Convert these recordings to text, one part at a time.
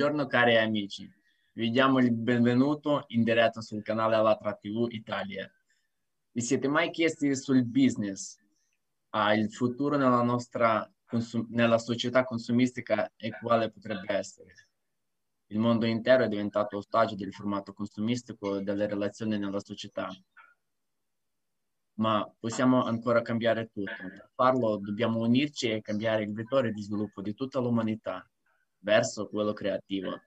Buongiorno cari amici, vi diamo il benvenuto in diretta sul canale Alatra TV Italia. Vi siete mai chiesti sul business, ah, il futuro nella nostra nella società consumistica e quale potrebbe essere? Il mondo intero è diventato ostaggio del formato consumistico e delle relazioni nella società. Ma possiamo ancora cambiare tutto. Per farlo dobbiamo unirci e cambiare il vettore di sviluppo di tutta l'umanità verso quello creativo.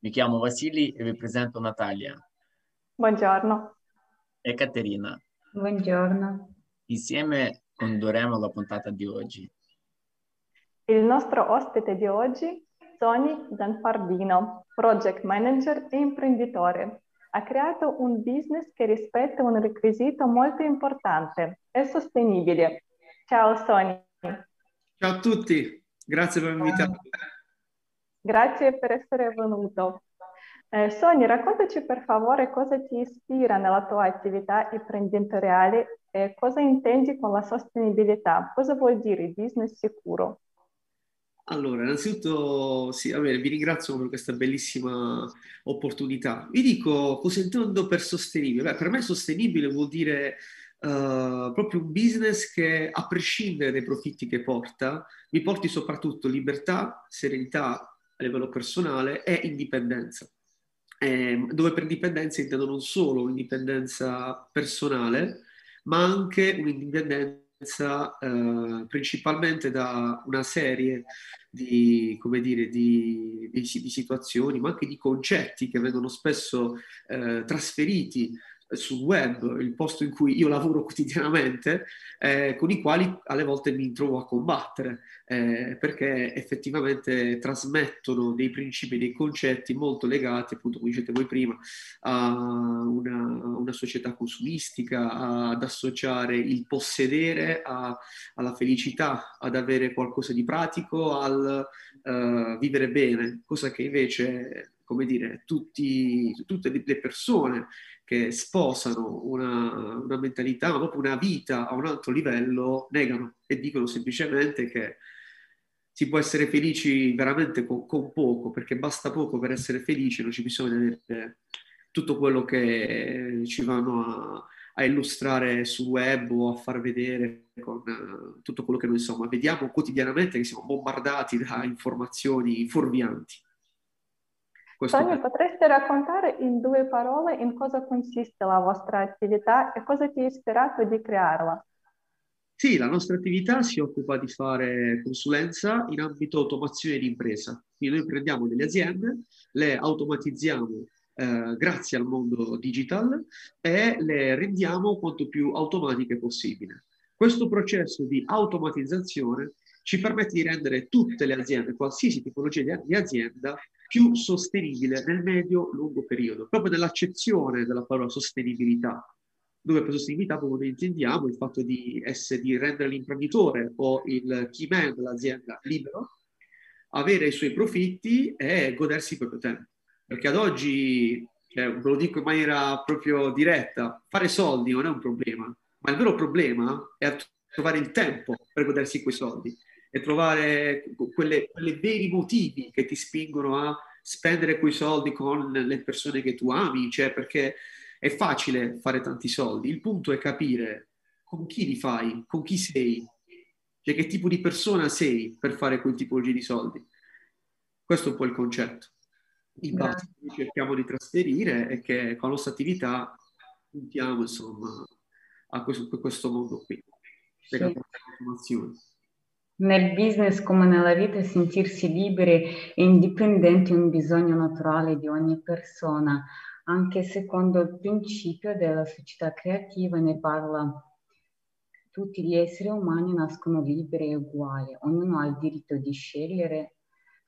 Mi chiamo Vasili e vi presento Natalia. Buongiorno. E Caterina. Buongiorno. Insieme condurremo la puntata di oggi. Il nostro ospite di oggi, Tony Danfardino, project manager e imprenditore. Ha creato un business che rispetta un requisito molto importante, è sostenibile. Ciao Sony. Ciao a tutti, grazie per invitarmi. Grazie per essere venuto. Eh, Sonia, raccontaci per favore cosa ti ispira nella tua attività imprenditoriale e cosa intendi con la sostenibilità. Cosa vuol dire business sicuro? Allora, innanzitutto sì, vabbè, vi ringrazio per questa bellissima opportunità. Vi dico cosa intendo per sostenibile. Beh, per me sostenibile vuol dire uh, proprio un business che, a prescindere dai profitti che porta, mi porti soprattutto libertà, serenità a livello personale e indipendenza. Eh, dove per indipendenza intendo non solo un'indipendenza personale, ma anche un'indipendenza eh, principalmente da una serie di, dire, di, di, di, situazioni, ma anche di concetti che vengono spesso eh, trasferiti sul web, il posto in cui io lavoro quotidianamente, eh, con i quali alle volte mi trovo a combattere, eh, perché effettivamente trasmettono dei principi, dei concetti molto legati, appunto, come dicete voi prima, a una, una società consumistica, ad associare il possedere a, alla felicità, ad avere qualcosa di pratico, al uh, vivere bene, cosa che invece come dire, tutti, tutte le persone che sposano una, una mentalità, ma proprio una vita a un alto livello, negano e dicono semplicemente che si può essere felici veramente con, con, poco, perché basta poco per essere felici, non ci bisogna avere tutto quello che ci vanno a, a illustrare sul web o a far vedere con uh, tutto quello che noi insomma vediamo quotidianamente che siamo bombardati da informazioni fuorvianti. Questo... Sonia, potresti raccontare in due parole in cosa consiste la vostra attività e cosa ti ha ispirato di crearla? Sì, la nostra attività si occupa di fare consulenza in ambito automazione di impresa. Quindi noi prendiamo delle aziende, le automatizziamo eh, grazie al mondo digital e le rendiamo quanto più automatiche possibile. Questo processo di automatizzazione ci permette di rendere tutte le aziende, qualsiasi tipologia di azienda, più sostenibile nel medio-lungo periodo, proprio nell'accezione della parola sostenibilità, dove per sostenibilità proprio intendiamo il fatto di, essere, di rendere l'imprenditore o il key man dell'azienda libero, avere i suoi profitti e godersi il proprio tempo. Perché ad oggi, cioè, ve lo dico in maniera proprio diretta, fare soldi non è un problema, ma il vero problema è trovare il tempo per godersi quei soldi e trovare quelle, quelle veri motivi che ti spingono a spendere quei soldi con le persone che tu ami, cioè perché è facile fare tanti soldi, il punto è capire con chi li fai, con chi sei, cioè che tipo di persona sei per fare quel tipo di soldi. Questo è un po' il concetto. Il base che cerchiamo di trasferire è che con la nostra attività puntiamo insomma a questo, a questo mondo qui. Sì. Nel business come nella vita sentirsi liberi e indipendenti è un bisogno naturale di ogni persona, anche secondo il principio della società creativa ne parla. Tutti gli esseri umani nascono liberi e uguali, ognuno ha il diritto di scegliere,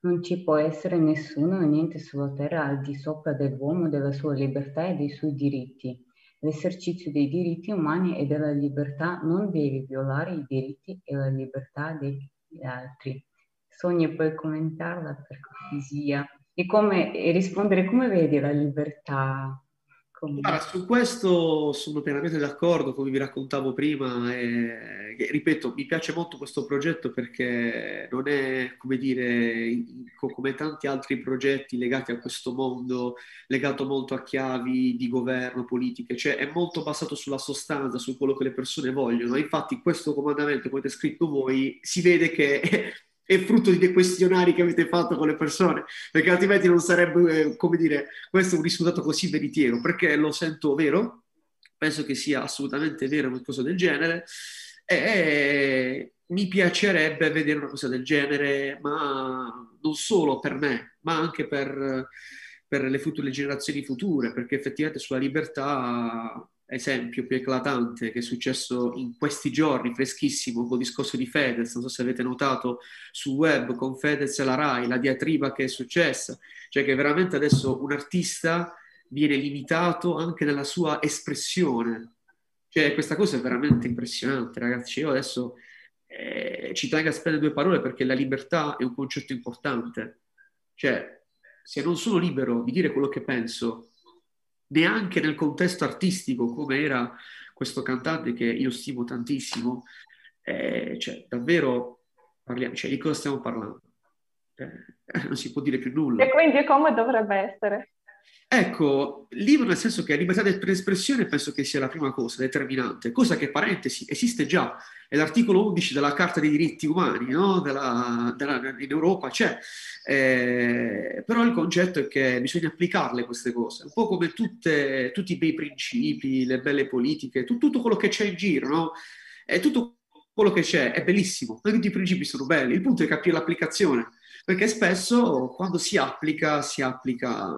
non ci può essere nessuno o niente sulla terra al di sopra dell'uomo, della sua libertà e dei suoi diritti. L'esercizio dei diritti umani e della libertà non deve violare i diritti e la libertà degli altri. Sonia, puoi commentarla per cortesia? E, come, e rispondere come vedi la libertà Allora, su questo sono pienamente d'accordo, come vi raccontavo prima, e, ripeto, mi piace molto questo progetto perché non è, come dire, come tanti altri progetti legati a questo mondo, legato molto a chiavi di governo, politiche, cioè è molto basato sulla sostanza, su quello che le persone vogliono. Infatti questo comandamento che avete scritto voi si vede che è frutto di dei questionari che avete fatto con le persone, perché altrimenti non sarebbe, eh, come dire, questo un risultato così veritiero, perché lo sento vero, penso che sia assolutamente vero qualcosa del genere, e mi piacerebbe vedere una cosa del genere, ma non solo per me, ma anche per, per le future generazioni future, perché effettivamente sulla libertà esempio più eclatante che è successo in questi giorni, freschissimo, con il discorso di Fedez, non so se avete notato sul web con Fedez e la RAI, la diatriba che è successa, cioè che veramente adesso un artista viene limitato anche nella sua espressione. Cioè questa cosa è veramente impressionante, ragazzi. Io adesso eh, ci tengo a spendere due parole perché la libertà è un concetto importante. Cioè, se non sono libero di dire quello che penso, neanche nel contesto artistico come era questo cantante che io stimo tantissimo, eh, cioè davvero parliamo, cioè di cosa stiamo parlando? Eh, non si può dire più nulla. E quindi come dovrebbe essere? Ecco, libero nel senso che libertà di espressione penso che sia la prima cosa determinante, cosa che, parentesi, esiste già, è l'articolo 11 della Carta dei diritti umani, no? della, della, in Europa c'è, eh, però il concetto è che bisogna applicarle queste cose, un po' come tutte, tutti i bei principi, le belle politiche, tu, tutto quello che c'è in giro, no? È tutto quello che c'è, è bellissimo, tutti i principi sono belli, il punto è capire l'applicazione, perché spesso quando si applica, si applica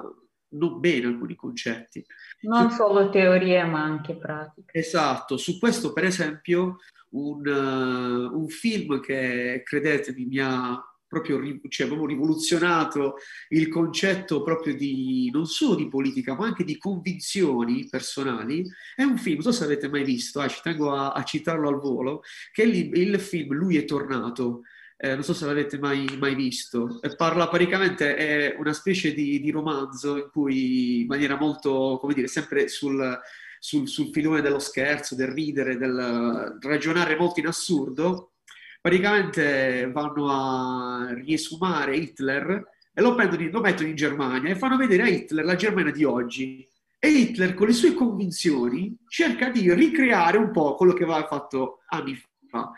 bene alcuni concetti. Non solo teorie, ma anche pratiche. Esatto, su questo per esempio un, uh, un film che credetemi mi ha proprio, cioè, proprio rivoluzionato il concetto proprio di non solo di politica, ma anche di convinzioni personali. È un film, non so se avete mai visto, eh, ci tengo a, a, citarlo al volo, che è il, il film Lui è tornato eh, non so se l'avete mai, mai visto, parla praticamente, è una specie di, di, romanzo in cui in maniera molto, come dire, sempre sul, sul, sul filone dello scherzo, del ridere, del ragionare molto in assurdo, praticamente vanno a riesumare Hitler e lo, prendono, lo mettono in Germania e fanno vedere a Hitler la Germania di oggi. E Hitler, con le sue convinzioni, cerca di ricreare un po' quello che aveva fatto anni fa.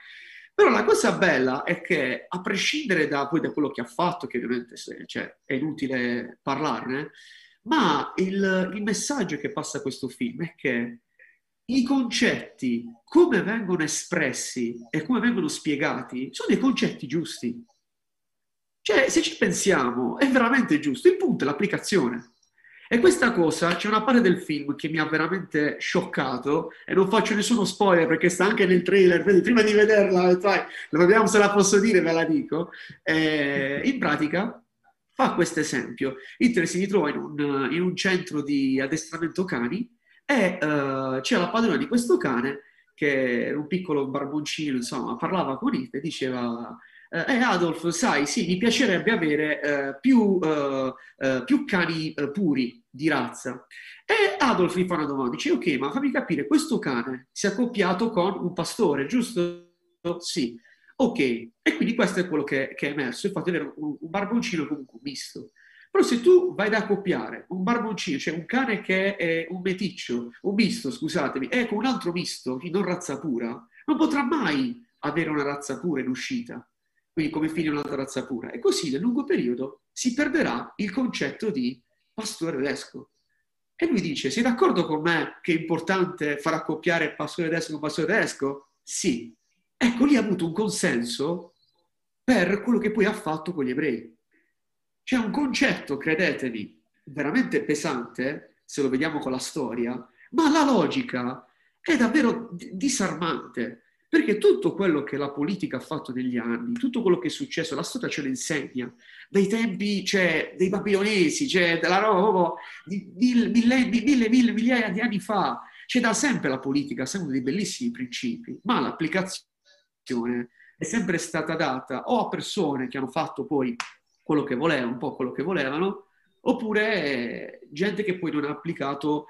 Però la cosa bella è che, a prescindere da, poi da quello che ha fatto, che ovviamente cioè, è inutile parlarne, ma il, il messaggio che passa questo film è che i concetti, come vengono espressi e come vengono spiegati, sono dei concetti giusti. Cioè, se ci pensiamo, è veramente giusto. Il punto è l'applicazione. E questa cosa, c'è una parte del film che mi ha veramente scioccato, e non faccio nessuno spoiler perché sta anche nel trailer, quindi prima di vederla, sai, vediamo se la posso dire, ve la dico. Eh, in pratica fa questo esempio. Hitler si ritrova in un, in un centro di addestramento cani e uh, c'è la padrona di questo cane che era un piccolo barboncino, insomma, parlava con Hitler e diceva eh, eh, Adolf, sai, sì, mi piacerebbe avere eh, più, eh, eh più, cani puri di razza. E Adolf gli fa una domanda, dice, ok, ma fammi capire, questo cane si è accoppiato con un pastore, giusto? Sì. Ok, e quindi questo è quello che, che è emerso, infatti avere un, un barboncino comunque misto. Però se tu vai ad accoppiare un barboncino, cioè un cane che è un meticcio, un misto, scusatemi, e con un altro misto, non razza pura, non potrà mai avere una razza pura in uscita quindi come fine un'altra razza pura. E così nel lungo periodo si perderà il concetto di pastore tedesco. E lui dice, sei d'accordo con me che è importante far accoppiare pastore tedesco con pastore tedesco? Sì. Ecco, lì ha avuto un consenso per quello che poi ha fatto con gli ebrei. C'è un concetto, credetemi, veramente pesante, se lo vediamo con la storia, ma la logica è davvero disarmante. Perché tutto quello che la politica ha fatto negli anni, tutto quello che è successo, la storia ce lo insegna. Dai tempi cioè, dei babilonesi, cioè, della roba di mille, mille, mille, mille, migliaia di anni fa. C'è da sempre la politica, sempre dei bellissimi principi, ma l'applicazione è sempre stata data o a persone che hanno fatto poi quello che volevano, un po' quello che volevano, oppure gente che poi non ha applicato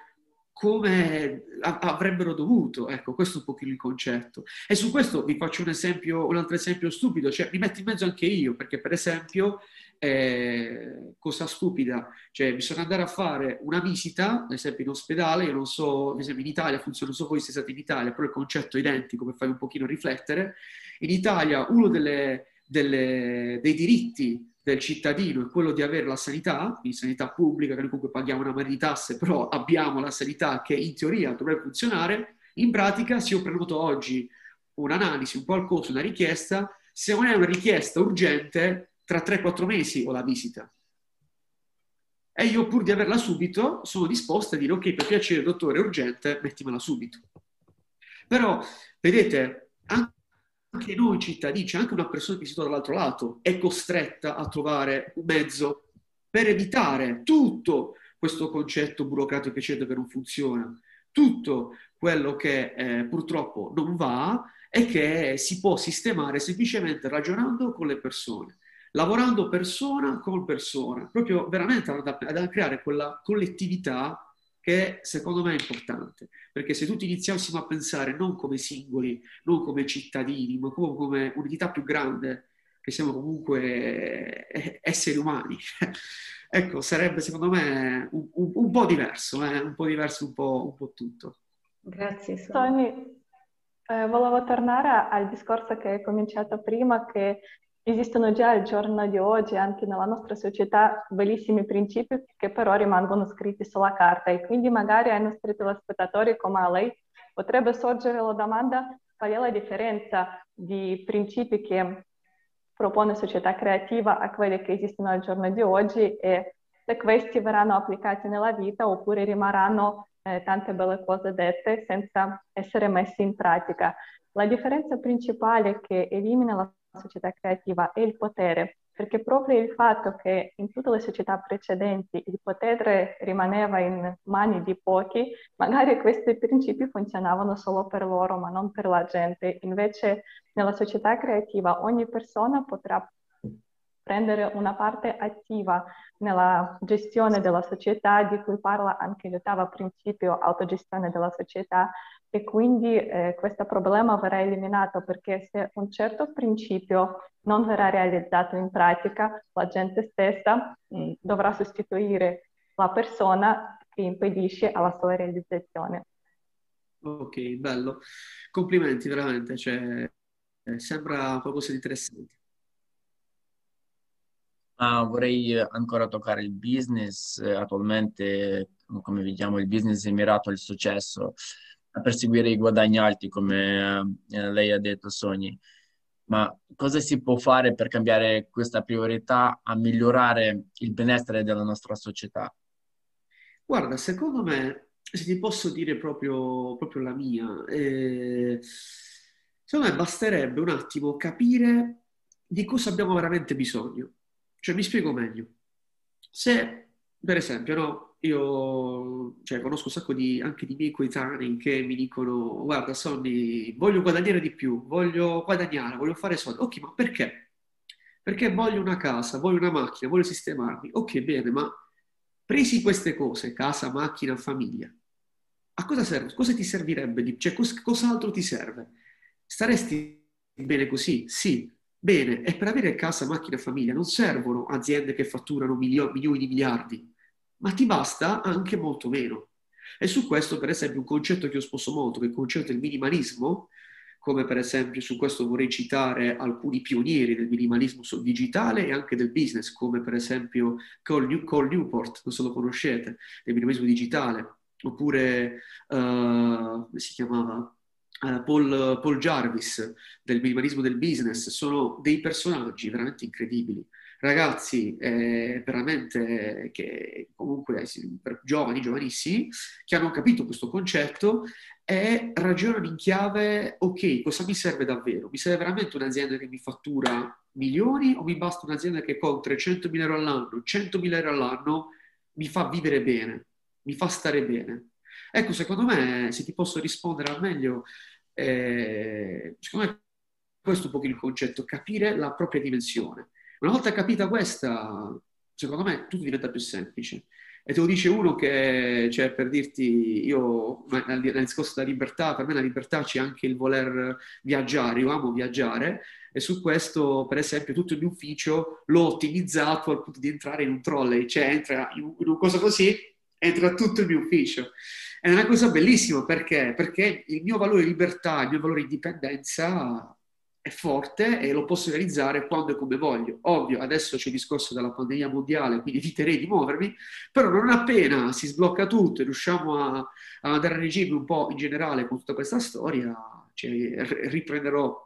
come avrebbero dovuto. Ecco, questo è un pochino il concetto. E su questo vi faccio un esempio, un altro esempio stupido, cioè mi metto in mezzo anche io, perché per esempio, eh, cosa stupida, cioè bisogna andare a fare una visita, ad esempio in ospedale, io non so, ad esempio in Italia funziona, non so voi siete stati in Italia, però il concetto è identico per farvi un pochino riflettere. In Italia uno delle, delle, dei diritti del cittadino è quello di avere la sanità, quindi sanità pubblica, che noi comunque paghiamo una marea di tasse, però abbiamo la sanità che in teoria dovrebbe funzionare, in pratica se io prenoto oggi un'analisi, un qualcosa, una richiesta, se non è una richiesta urgente, tra 3-4 mesi ho la visita. E io pur di averla subito sono disposta a dire ok, per piacere dottore, è urgente, mettimela subito. Però, vedete, anche anche noi cittadini, c'è anche una persona che si trova dall'altro lato, è costretta a trovare un mezzo per evitare tutto questo concetto burocratico eccetera che non funziona, tutto quello che eh, purtroppo non va e che si può sistemare semplicemente ragionando con le persone, lavorando persona con persona, proprio veramente ad, ad creare quella collettività che secondo me è importante, perché se tutti iniziassimo a pensare non come singoli, non come cittadini, ma come, come un'entità più grande, che siamo comunque eh, esseri umani, ecco, sarebbe secondo me un, un, un po' diverso, eh? un po' diverso un po', un po tutto. Grazie. Tony, eh, volevo tornare al discorso che hai cominciato prima, che Esistono già al giorno di oggi, anche nella nostra società, bellissimi principi che però rimangono scritti sulla carta e quindi magari ai nostri telespettatori come a lei potrebbe sorgere la domanda qual è la differenza di principi che propone società creativa a quelli che esistono al giorno di oggi e se questi verranno applicati nella vita oppure rimarranno eh, tante belle cose dette senza essere messi in pratica. La differenza principale che elimina la società creativa è il potere, perché proprio il fatto che in tutte le società precedenti il potere rimaneva in mani di pochi, magari questi principi funzionavano solo per loro, ma non per la gente. Invece nella società creativa ogni persona potrà prendere una parte attiva nella gestione della società, di cui parla anche l'ottavo principio autogestione della società, e quindi eh, questo problema verrà eliminato perché se un certo principio non verrà realizzato in pratica, la gente stessa mh, mm, dovrà sostituire la persona che impedisce alla sua realizzazione. Ok, bello. Complimenti veramente, cioè, eh, sembra qualcosa di interessante. Ah, vorrei ancora toccare il business. Attualmente, come vediamo, il business è mirato al successo a perseguire i guadagni alti, come eh, lei ha detto, Sogni. Ma cosa si può fare per cambiare questa priorità a migliorare il benessere della nostra società? Guarda, secondo me, se ti posso dire proprio, proprio la mia, eh, secondo me basterebbe un attimo capire di cosa abbiamo veramente bisogno. Cioè, mi spiego meglio. Se, per esempio, no, io cioè, conosco un sacco di, anche di miei coetanei che mi dicono guarda Sonny, voglio guadagnare di più, voglio guadagnare, voglio fare soldi. Ok, ma perché? Perché voglio una casa, voglio una macchina, voglio sistemarmi. Ok, bene, ma presi queste cose, casa, macchina, famiglia, a cosa serve? Cosa ti servirebbe? Cioè, cos, cos'altro ti serve? Staresti bene così? Sì, bene. E per avere casa, macchina, famiglia non servono aziende che fatturano milio- milioni di miliardi ma ti basta anche molto meno. E su questo, per esempio, un concetto che io sposo molto, che è il concetto del minimalismo, come per esempio su questo vorrei citare alcuni pionieri del minimalismo digitale e anche del business, come per esempio Cole, New- Cole Newport, non se lo conoscete, del minimalismo digitale, oppure, uh, come si chiamava? Uh, Paul, Paul Jarvis del minimalismo del business, sono dei personaggi veramente incredibili ragazzi eh, veramente che comunque per giovani, giovanissimi, che hanno capito questo concetto e ragionano in chiave, ok, cosa mi serve davvero? Mi serve veramente un'azienda che mi fattura milioni o mi basta un'azienda che con 300.000 euro all'anno, 100.000 euro all'anno mi fa vivere bene, mi fa stare bene? Ecco, secondo me, se ti posso rispondere al meglio, eh, secondo me questo è un po' il concetto, capire la propria dimensione. Una volta capita questa, secondo me tutto diventa più semplice. E te lo dice uno che, cioè, per dirti, io nel, discorso della libertà, per me la libertà c'è anche il voler viaggiare, io amo viaggiare e su questo, per esempio, tutto il mio ufficio l'ho ottimizzato al punto di entrare in un trolley, cioè entra in, una cosa così, entra tutto il mio ufficio. È una cosa bellissima perché? Perché il mio valore libertà, il mio valore di indipendenza è forte e lo posso realizzare quando e come voglio. Ovvio, adesso c'è il discorso della pandemia mondiale, quindi eviterei di muovermi, però non appena si sblocca tutto e riusciamo a, a andare a regime un po' in generale con tutta questa storia, cioè, riprenderò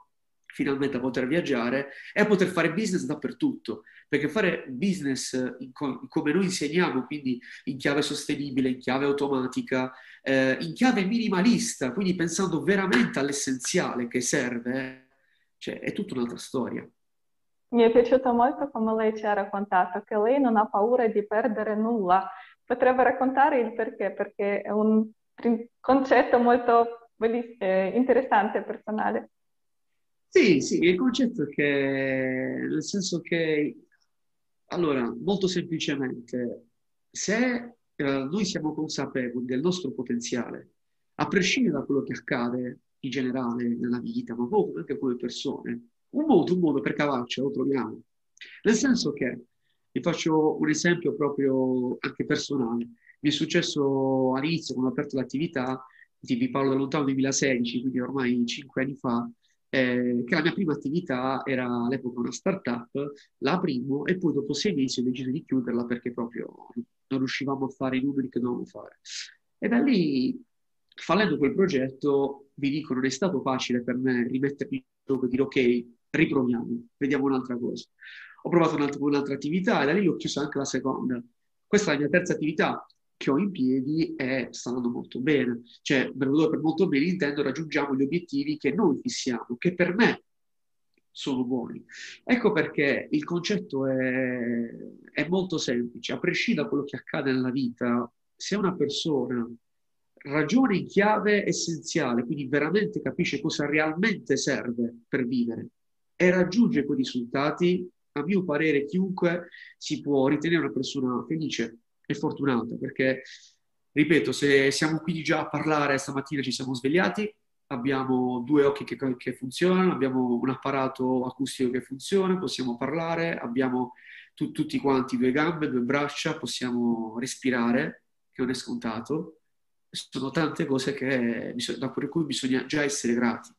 finalmente a poter viaggiare e a poter fare business dappertutto, perché fare business in co- come noi insegniamo, quindi in chiave sostenibile, in chiave automatica, eh, in chiave minimalista, quindi pensando veramente all'essenziale che serve, cioè, è tutta un'altra storia. Mi è piaciuto molto come lei ci ha raccontato che lei non ha paura di perdere nulla. Potrebbe raccontare il perché? Perché è un concetto molto eh, interessante e personale. Sì, sì, il concetto è che, nel senso che, allora, molto semplicemente, se eh, noi siamo consapevoli del nostro potenziale, a prescindere da quello che accade in generale nella vita, ma proprio anche come persone. Un modo, un modo per cavarci lo troviamo. Nel senso che, vi faccio un esempio proprio anche personale. Mi è successo all'inizio, quando ho aperto l'attività, vi parlo del lontano 2016, quindi ormai cinque anni fa, eh, che la mia prima attività era all'epoca una startup, la aprimo e poi dopo sei mesi ho deciso di chiuderla perché proprio non riuscivamo a fare i numeri che dovevamo fare. E da lì fallendo quel progetto, vi dico, non è stato facile per me rimettermi in gioco e dire ok, riproviamo, vediamo un'altra cosa. Ho provato un'altra, un'altra attività e da lì ho chiuso anche la seconda. Questa è la mia terza attività che ho in piedi e sta andando molto bene. Cioè, per molto bene intendo raggiungiamo gli obiettivi che noi fissiamo, che per me sono buoni. Ecco perché il concetto è, è molto semplice, a prescindere da quello che accade nella vita, se una persona ragione in chiave essenziale, quindi veramente capisce cosa realmente serve per vivere e raggiunge quei risultati, a mio parere chiunque si può ritenere una persona felice e fortunata, perché, ripeto, se siamo qui già a parlare stamattina, ci siamo svegliati, abbiamo due occhi che, che funzionano, abbiamo un apparato acustico che funziona, possiamo parlare, abbiamo tu, tutti quanti due gambe, due braccia, possiamo respirare, che non è scontato, sono tante cose che, da cui bisogna già essere grati,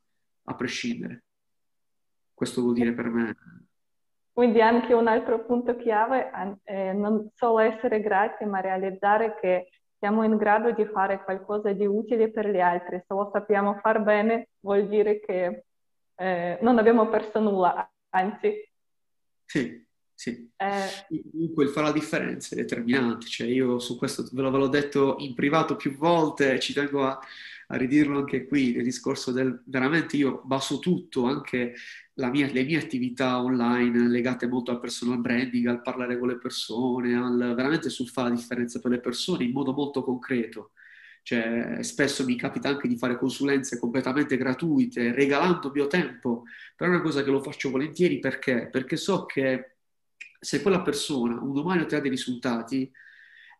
a prescindere. Questo vuol dire per me. Quindi anche un altro punto chiave è non solo essere grati, ma realizzare che siamo in grado di fare qualcosa di utile per gli altri. Se lo sappiamo far bene, vuol dire che eh, non abbiamo perso nulla, anzi. Sì, sì, eh, comunque il fa la differenza, è determinante, cioè io su questo ve, lo, ve l'ho detto in privato più volte, ci tengo a, a ridirlo anche qui, nel discorso del veramente io baso tutto, anche mia, le mie attività online legate molto al personal branding, al parlare con le persone, al, veramente sul fare la differenza per le persone in modo molto concreto. Cioè, spesso mi capita anche di fare consulenze completamente gratuite, regalando mio tempo, però è una cosa che lo faccio volentieri perché? Perché so che se quella persona un domani otterrà dei risultati,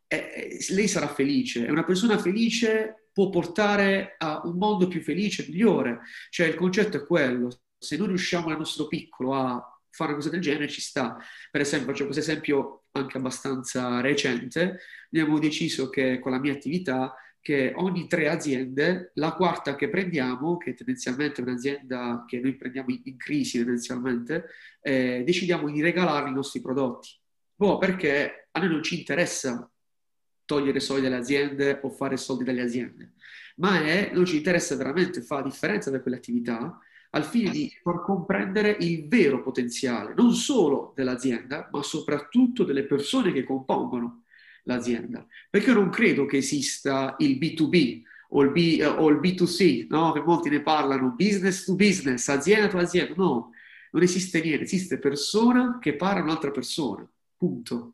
eh, lei sarà felice e una persona felice può portare a un mondo più felice, migliore. Cioè il concetto è quello, se noi riusciamo nel nostro piccolo a fare una cosa del genere ci sta. Per esempio, faccio questo esempio anche abbastanza recente, abbiamo deciso che con la mia attività che ogni tre aziende, la quarta che prendiamo, che tendenzialmente è un'azienda che noi prendiamo in, crisi tendenzialmente, eh, decidiamo di regalare i nostri prodotti. Boh, perché a noi non ci interessa togliere soldi dalle aziende o fare soldi dalle aziende, ma è, non ci interessa veramente fare la differenza da quelle attività al fine di far comprendere il vero potenziale, non solo dell'azienda, ma soprattutto delle persone che compongono l'azienda. Perché io non credo che esista il B2B o il, B, o il B2C, no? che molti ne parlano, business to business, azienda to azienda. No, non esiste niente, esiste persona che parla un'altra persona. Punto.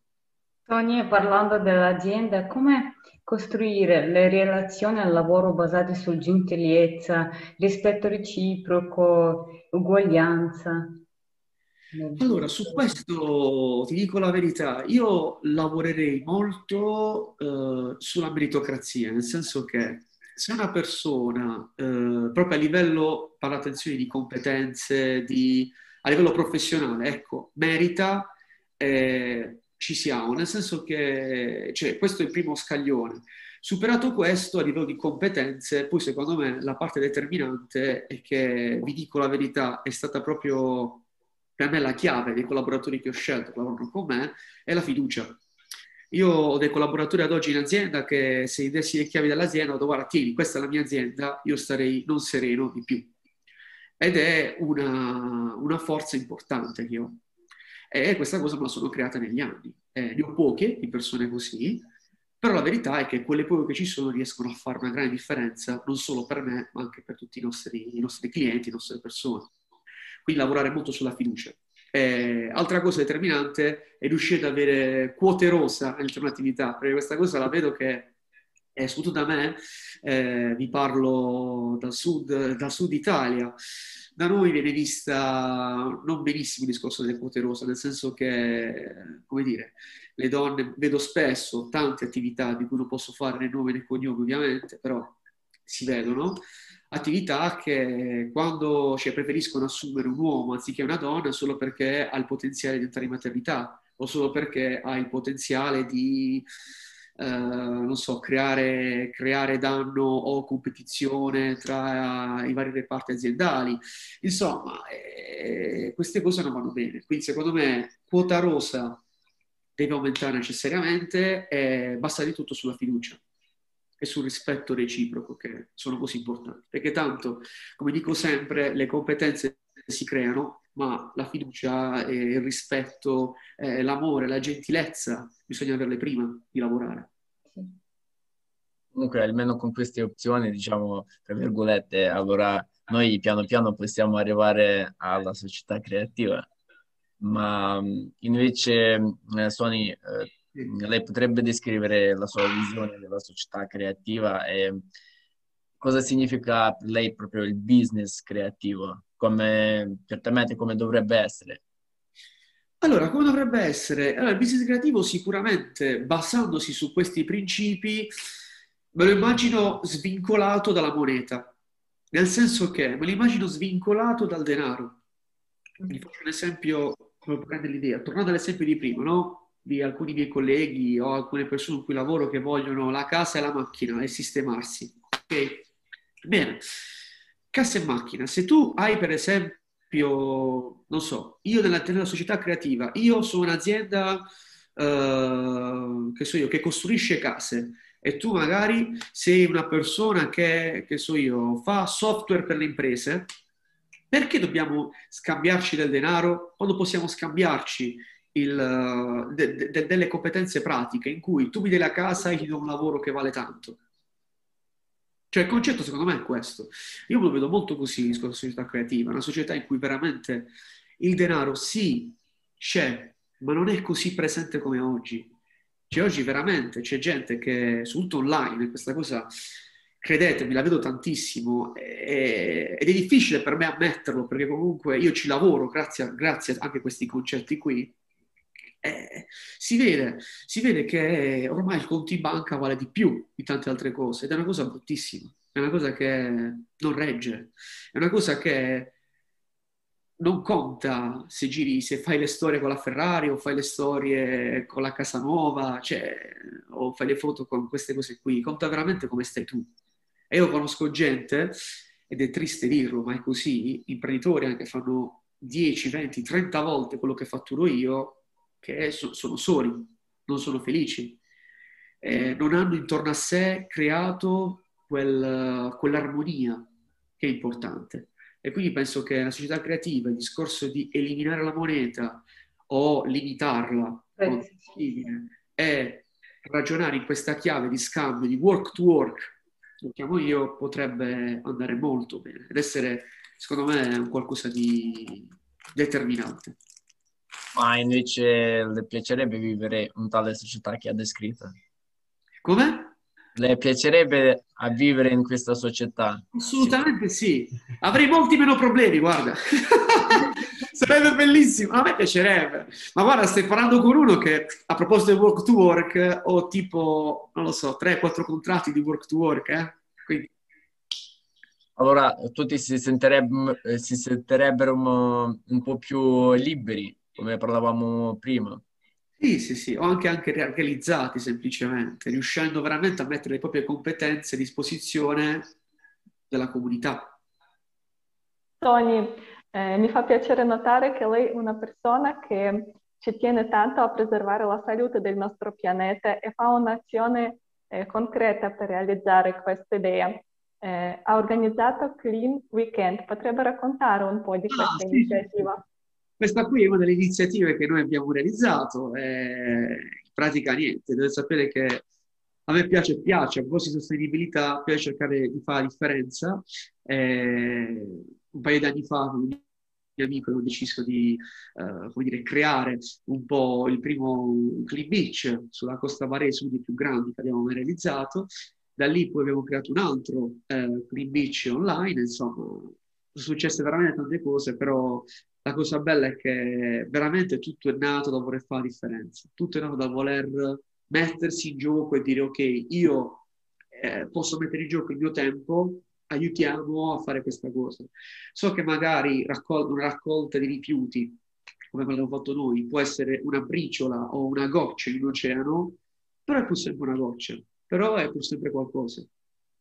Tony, parlando dell'azienda, come costruire le relazioni al lavoro basate su gentilezza, rispetto reciproco, uguaglianza? Allora, su questo ti dico la verità, io lavorerei molto eh, sulla meritocrazia, nel senso che se una persona, eh, proprio a livello, parla attenzione di competenze, di, a livello professionale, ecco, merita, eh, ci siamo, nel senso che cioè, questo è il primo scaglione. Superato questo, a livello di competenze, poi secondo me la parte determinante è che, vi dico la verità, è stata proprio per me la chiave dei collaboratori che ho scelto che lavorano con me è la fiducia. Io ho dei collaboratori ad oggi in azienda che se gli dessi le chiavi dell'azienda, ho detto guarda, tieni, questa è la mia azienda, io starei non sereno di più. Ed è una, una forza importante che ho. E questa cosa me la sono creata negli anni. Eh, ne ho poche di persone così, però la verità è che quelle poche che ci sono riescono a fare una grande differenza, non solo per me, ma anche per tutti i nostri, i nostri clienti, le nostre persone. Quindi lavorare molto sulla fiducia. Eh, altra cosa determinante è riuscire ad avere quote rosa all'interno dell'attività, perché questa cosa la vedo che è soprattutto da me, eh, vi parlo dal sud, dal sud Italia, da noi viene vista non benissimo il discorso delle quote rosa, nel senso che, come dire, le donne, vedo spesso tante attività di cui non posso fare né nome né cognome ovviamente, però si vedono, attività che quando cioè, preferiscono assumere un uomo anziché una donna solo perché ha il potenziale di entrare in maternità o solo perché ha il potenziale di, eh, non so, creare, creare danno o competizione tra i vari reparti aziendali. Insomma, eh, queste cose non vanno bene. Quindi secondo me quota rosa deve aumentare necessariamente e basta di tutto sulla fiducia e sul rispetto reciproco che sono così importanti. Perché tanto, come dico sempre, le competenze si creano, ma la fiducia, il rispetto, eh, l'amore, la gentilezza bisogna averle prima di lavorare. Comunque, almeno con queste opzioni, diciamo, tra virgolette, allora noi piano piano possiamo arrivare alla società creativa. Ma invece, eh, Sony, eh, lei potrebbe descrivere la sua visione della società creativa e cosa significa per lei proprio il business creativo, come, certamente come dovrebbe essere? Allora, come dovrebbe essere? Allora, il business creativo sicuramente, basandosi su questi principi, me lo immagino svincolato dalla moneta, nel senso che me lo immagino svincolato dal denaro. Vi faccio un esempio, come prendere l'idea, tornando all'esempio di prima, no? Di alcuni miei colleghi o alcune persone con cui lavoro che vogliono la casa e la macchina e sistemarsi. Ok? Bene, casa e macchina. Se tu hai per esempio, non so, io nella, nella società creativa, io sono un'azienda, uh, che so io, che costruisce case e tu magari sei una persona che, che so io, fa software per le imprese, perché dobbiamo scambiarci del denaro quando possiamo scambiarci il, de, de, delle competenze pratiche in cui tu mi dai la casa e ti do un lavoro che vale tanto. Cioè il concetto secondo me è questo. Io lo vedo molto così questa società creativa, una società in cui veramente il denaro sì c'è, ma non è così presente come oggi. Cioè oggi veramente c'è gente che, soprattutto online, questa cosa, credetemi, la vedo tantissimo e, ed è difficile per me ammetterlo perché comunque io ci lavoro grazie, grazie anche a questi concetti qui eh, si, vede, si vede che ormai il conto in banca vale di più di tante altre cose ed è una cosa bruttissima, è una cosa che non regge, è una cosa che non conta se giri, se fai le storie con la Ferrari o fai le storie con la casa nuova, cioè, o fai le foto con queste cose qui, conta veramente come stai tu. E io conosco gente, ed è triste dirlo, ma è così, imprenditori che fanno 10, 20, 30 volte quello che fatturo io che so, sono soli, non sono felici, eh, non hanno intorno a sé creato quel, quell'armonia che è importante. E quindi penso che la società creativa, il discorso di eliminare la moneta o limitarla e ragionare in questa chiave di scambio, di work to work, lo chiamo io, potrebbe andare molto bene ed essere, secondo me, un qualcosa di determinante. Ma invece le piacerebbe vivere in tale società che ha descritto? Come? Le piacerebbe a vivere in questa società? Assolutamente sì. Avrei molti meno problemi, guarda. Sarebbe bellissimo, a me piacerebbe. Ma guarda, stai parlando con uno che a proposito di work to work ho tipo, non lo so, 3-4 contratti di work to work, eh? Quindi... Allora tutti si, sentirebbero, eh, si sentirebbero un po' più liberi, come parlavamo prima. Sì, sì, sì, o anche, anche realizzati semplicemente, riuscendo veramente a mettere le proprie competenze a disposizione della comunità. Tony, eh, mi fa piacere notare che lei è una persona che ci tiene tanto a preservare la salute del nostro pianeta e fa un'azione eh, concreta per realizzare questa idea. Eh, ha organizzato Clean Weekend, potrebbe raccontare un po' di questa ah, iniziativa? Sì. Questa qui è una delle iniziative che noi abbiamo realizzato, eh, in pratica niente, dovete sapere che a me piace, piace, a proposito di sostenibilità, piace cercare di fare la differenza. Eh, un paio di anni fa, con un mio amico, abbiamo deciso di come dire, creare un po' il primo Clean Beach sulla costa Varese, uno dei più grandi che abbiamo mai realizzato. Da lì poi abbiamo creato un altro uh, Clean Beach online, insomma, sono successe veramente tante cose, però la cosa bella è che veramente tutto è nato da voler fare la differenza, tutto è nato da voler mettersi in gioco e dire ok, io eh, posso mettere in gioco il mio tempo, aiutiamo a fare questa cosa. So che magari raccol- una raccolta di rifiuti, come abbiamo fatto noi, può essere una briciola o una goccia in un oceano, però è pur sempre una goccia, però è pur sempre qualcosa.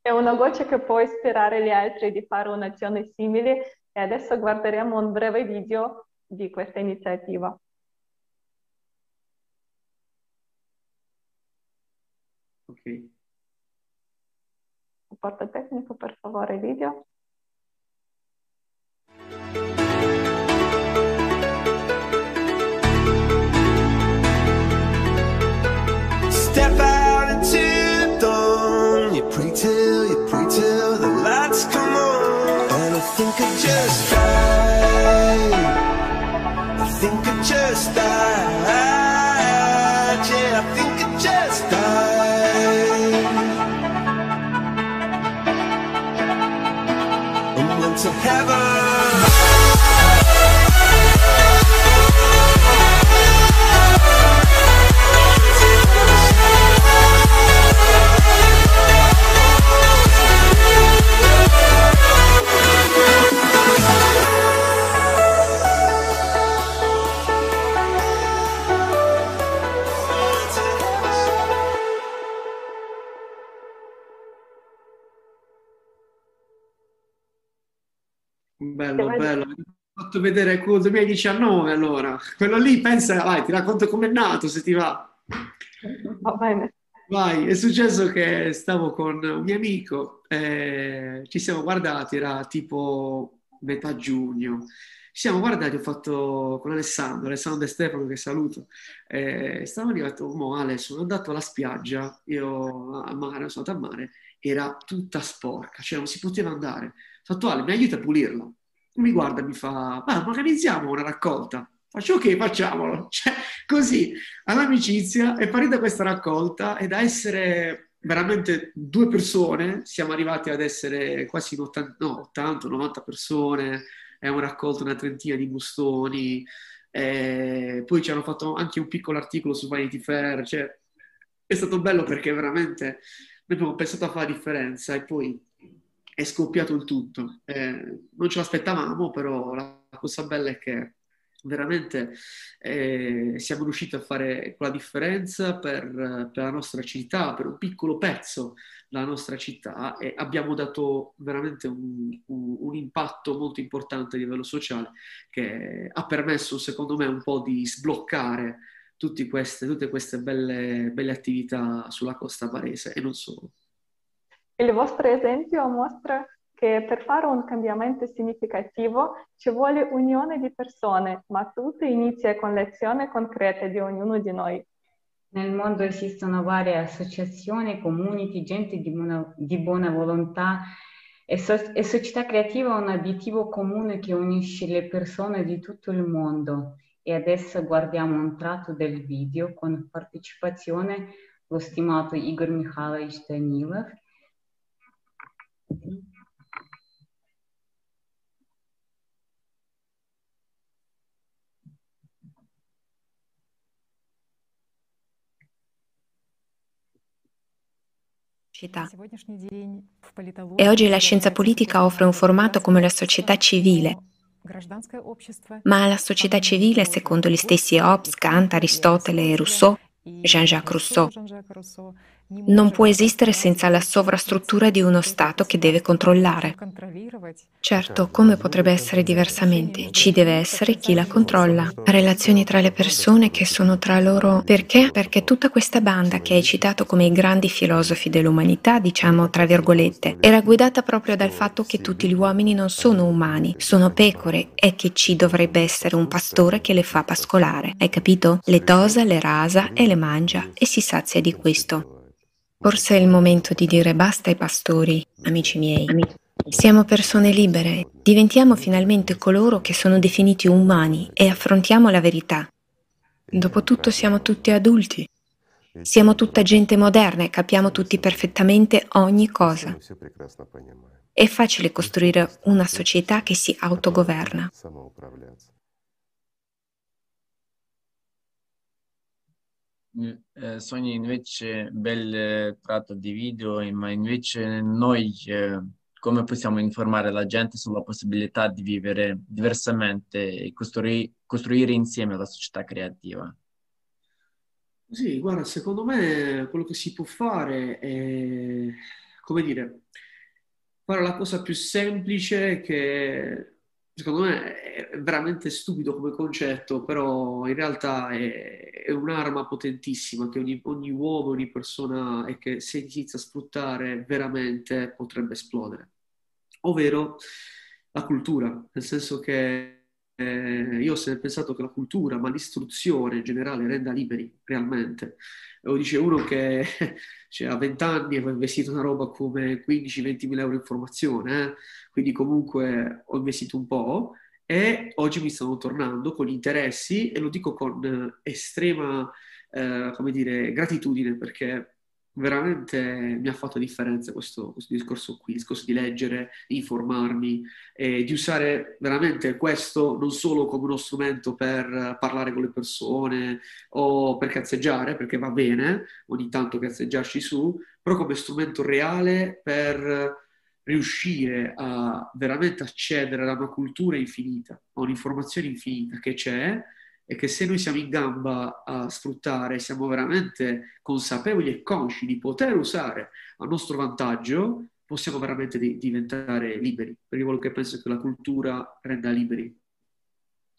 È una goccia che può ispirare gli altri di fare un'azione simile e adesso guarderemo un breve video di questa iniziativa. Ok. Supporto tecnico, per favore, video. Think I just died. I think I just died. Vedere quello 2019 allora. Quello lì, pensa, vai, ti racconto com'è nato se ti va. Va bene. Vai, è successo che stavo con un mio amico, eh, ci siamo guardati, era tipo metà giugno, ci siamo guardati, ho fatto con Alessandro, Alessandro De Stefano che saluto, eh, stavo arrivato, mo Ale, sono andato alla spiaggia, io a mare, sono andato a mare, era tutta sporca, cioè non si poteva andare. Ho detto Ale, mi aiuta a pulirla mi guarda e mi fa, ma organizziamo una raccolta. Faccio ok, facciamolo. Cioè, così, all'amicizia è partita questa raccolta e da essere veramente due persone siamo arrivati ad essere quasi 80, no, 80 90 persone, è un raccolto una trentina di bustoni, eh, poi ci hanno fatto anche un piccolo articolo su Vanity Fair, cioè è stato bello perché veramente noi abbiamo pensato a fare la differenza e poi è scoppiato il tutto. Eh, non ce l'aspettavamo, però la cosa bella è che veramente eh, siamo riusciti a fare quella differenza per, per, la nostra città, per un piccolo pezzo della nostra città e abbiamo dato veramente un, un, un impatto molto importante a livello sociale che ha permesso secondo me un po' di sbloccare queste, tutte queste belle, belle attività sulla costa barese e non solo. Il vostro esempio mostra che per fare un cambiamento significativo ci vuole unione di persone, ma tutto inizia con l'azione concreta di ognuno di noi. Nel mondo esistono varie associazioni, community, gente di buona, di buona volontà e, so- e società creativa ha un obiettivo comune che unisce le persone di tutto il mondo. E adesso guardiamo un tratto del video con partecipazione lo stimato Igor Mikhailovich Danilov. E oggi la scienza politica offre un formato come la società civile, ma la società civile, secondo gli stessi Hobbes, Kant, Aristotele e Rousseau, Jean-Jacques Rousseau, non può esistere senza la sovrastruttura di uno Stato che deve controllare. Certo, come potrebbe essere diversamente? Ci deve essere chi la controlla. Relazioni tra le persone che sono tra loro. Perché? Perché tutta questa banda che hai citato come i grandi filosofi dell'umanità, diciamo tra virgolette, era guidata proprio dal fatto che tutti gli uomini non sono umani, sono pecore e che ci dovrebbe essere un pastore che le fa pascolare. Hai capito? Le tosa, le rasa e le mangia e si sazia di questo. Forse è il momento di dire basta ai pastori, amici miei. Siamo persone libere, diventiamo finalmente coloro che sono definiti umani e affrontiamo la verità. Dopotutto siamo tutti adulti. Siamo tutta gente moderna e capiamo tutti perfettamente ogni cosa. È facile costruire una società che si autogoverna. Eh, Sonia invece bel tratto di video, ma invece noi eh, come possiamo informare la gente sulla possibilità di vivere diversamente e costrui- costruire insieme la società creativa? Sì, guarda, secondo me quello che si può fare è, come dire, fare la cosa più semplice che secondo me è veramente stupido come concetto, però in realtà è, è un'arma potentissima che ogni, ogni, uomo, ogni persona e che se inizia a sfruttare veramente potrebbe esplodere. Ovvero la cultura, nel senso che eh, io ho sempre pensato che la cultura, ma l'istruzione in generale renda liberi realmente. Lo dice uno che cioè, a 20 anni avevo investito una roba come 15-20 mila euro in formazione, eh? quindi comunque ho investito un po' e oggi mi stanno tornando con gli interessi e lo dico con estrema, eh, come dire, gratitudine perché veramente mi ha fatto differenza questo, questo, discorso qui, il discorso di leggere, informarmi e di usare veramente questo non solo come uno strumento per parlare con le persone o per cazzeggiare, perché va bene ogni tanto cazzeggiarci su, però come strumento reale per riuscire a veramente accedere ad una cultura infinita, a un'informazione infinita che c'è e che se noi siamo in gamba a sfruttare, siamo veramente consapevoli e consci di poter usare a nostro vantaggio, possiamo veramente di- diventare liberi, perché quello che penso che la cultura renda liberi.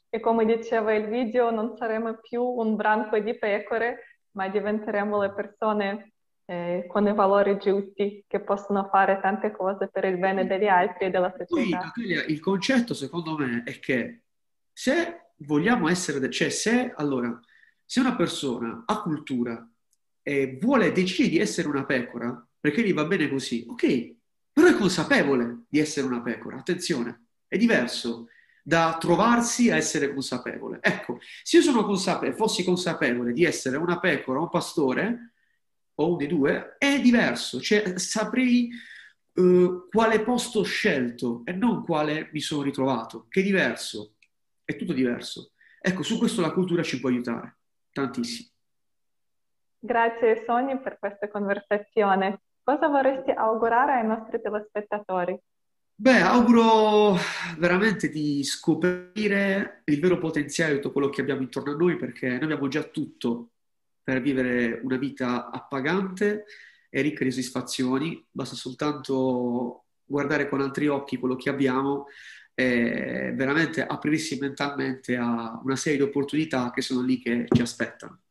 E come diceva il video, non saremo più un branco di pecore, ma diventeremo le persone eh, con i valori giusti che possono fare tante cose per il bene degli altri e della società. Poi, il concetto secondo me è che se vogliamo essere, cioè se allora, se una persona ha cultura e vuole, decide di essere una pecora, perché gli va bene così, ok, però è consapevole di essere una pecora, attenzione, è diverso da trovarsi a essere consapevole. Ecco, se io sono consapevole, fossi consapevole di essere una pecora, un pastore, o uno dei due, è diverso, cioè saprei uh, quale posto ho scelto e non quale mi sono ritrovato, che è diverso è tutto diverso. Ecco, su questo la cultura ci può aiutare tantissimo. Grazie Sonia per questa conversazione. Cosa vorresti augurare ai nostri telespettatori? Beh, auguro veramente di scoprire il vero potenziale di tutto quello che abbiamo intorno a noi perché noi abbiamo già tutto per vivere una vita appagante e ricca di soddisfazioni, basta soltanto guardare con altri occhi quello che abbiamo e veramente aprirsi mentalmente a una serie di opportunità che sono lì che ci aspettano.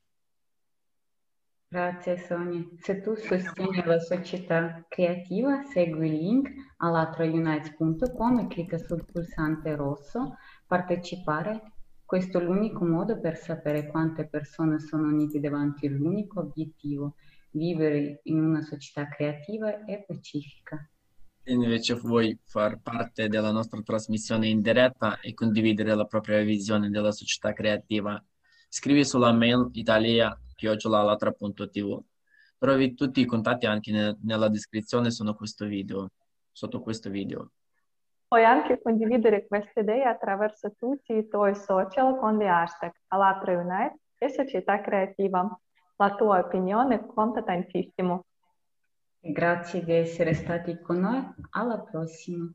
Grazie Sonia. Se tu sostieni la società creativa, segui il link allatrounites.com e clicca sul pulsante rosso partecipare. Questo è l'unico modo per sapere quante persone sono unite davanti all'unico obiettivo, vivere in una società creativa e pacifica invece vuoi far parte della nostra trasmissione in diretta e condividere la propria visione della società creativa, scrivi sulla mail italia.tv. Trovi tutti i contatti anche ne- nella descrizione questo video. Sotto questo video. Puoi anche condividere queste idee attraverso tutti i tuoi social con gli hashtag Alatra Unite e Società Creativa. La tua opinione conta tantissimo. Grazie di essere stati con noi. Alla prossima.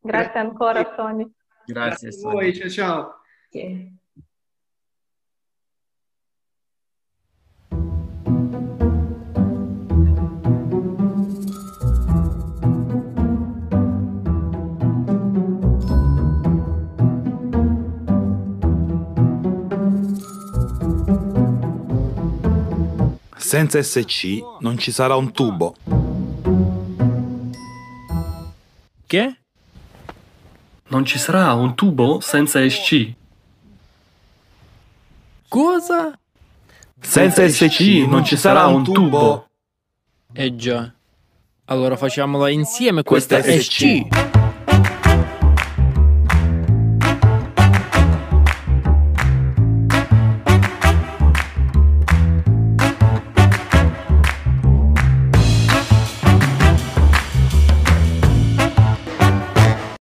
Grazie ancora, Tony. Grazie, Grazie a voi, ciao ciao. Sì. Senza SC non ci sarà un tubo. Che? Non ci sarà un tubo senza SC. Cosa? Senza SC non ci sarà un tubo. Eh già. Allora facciamola insieme Questa questa SC. SC.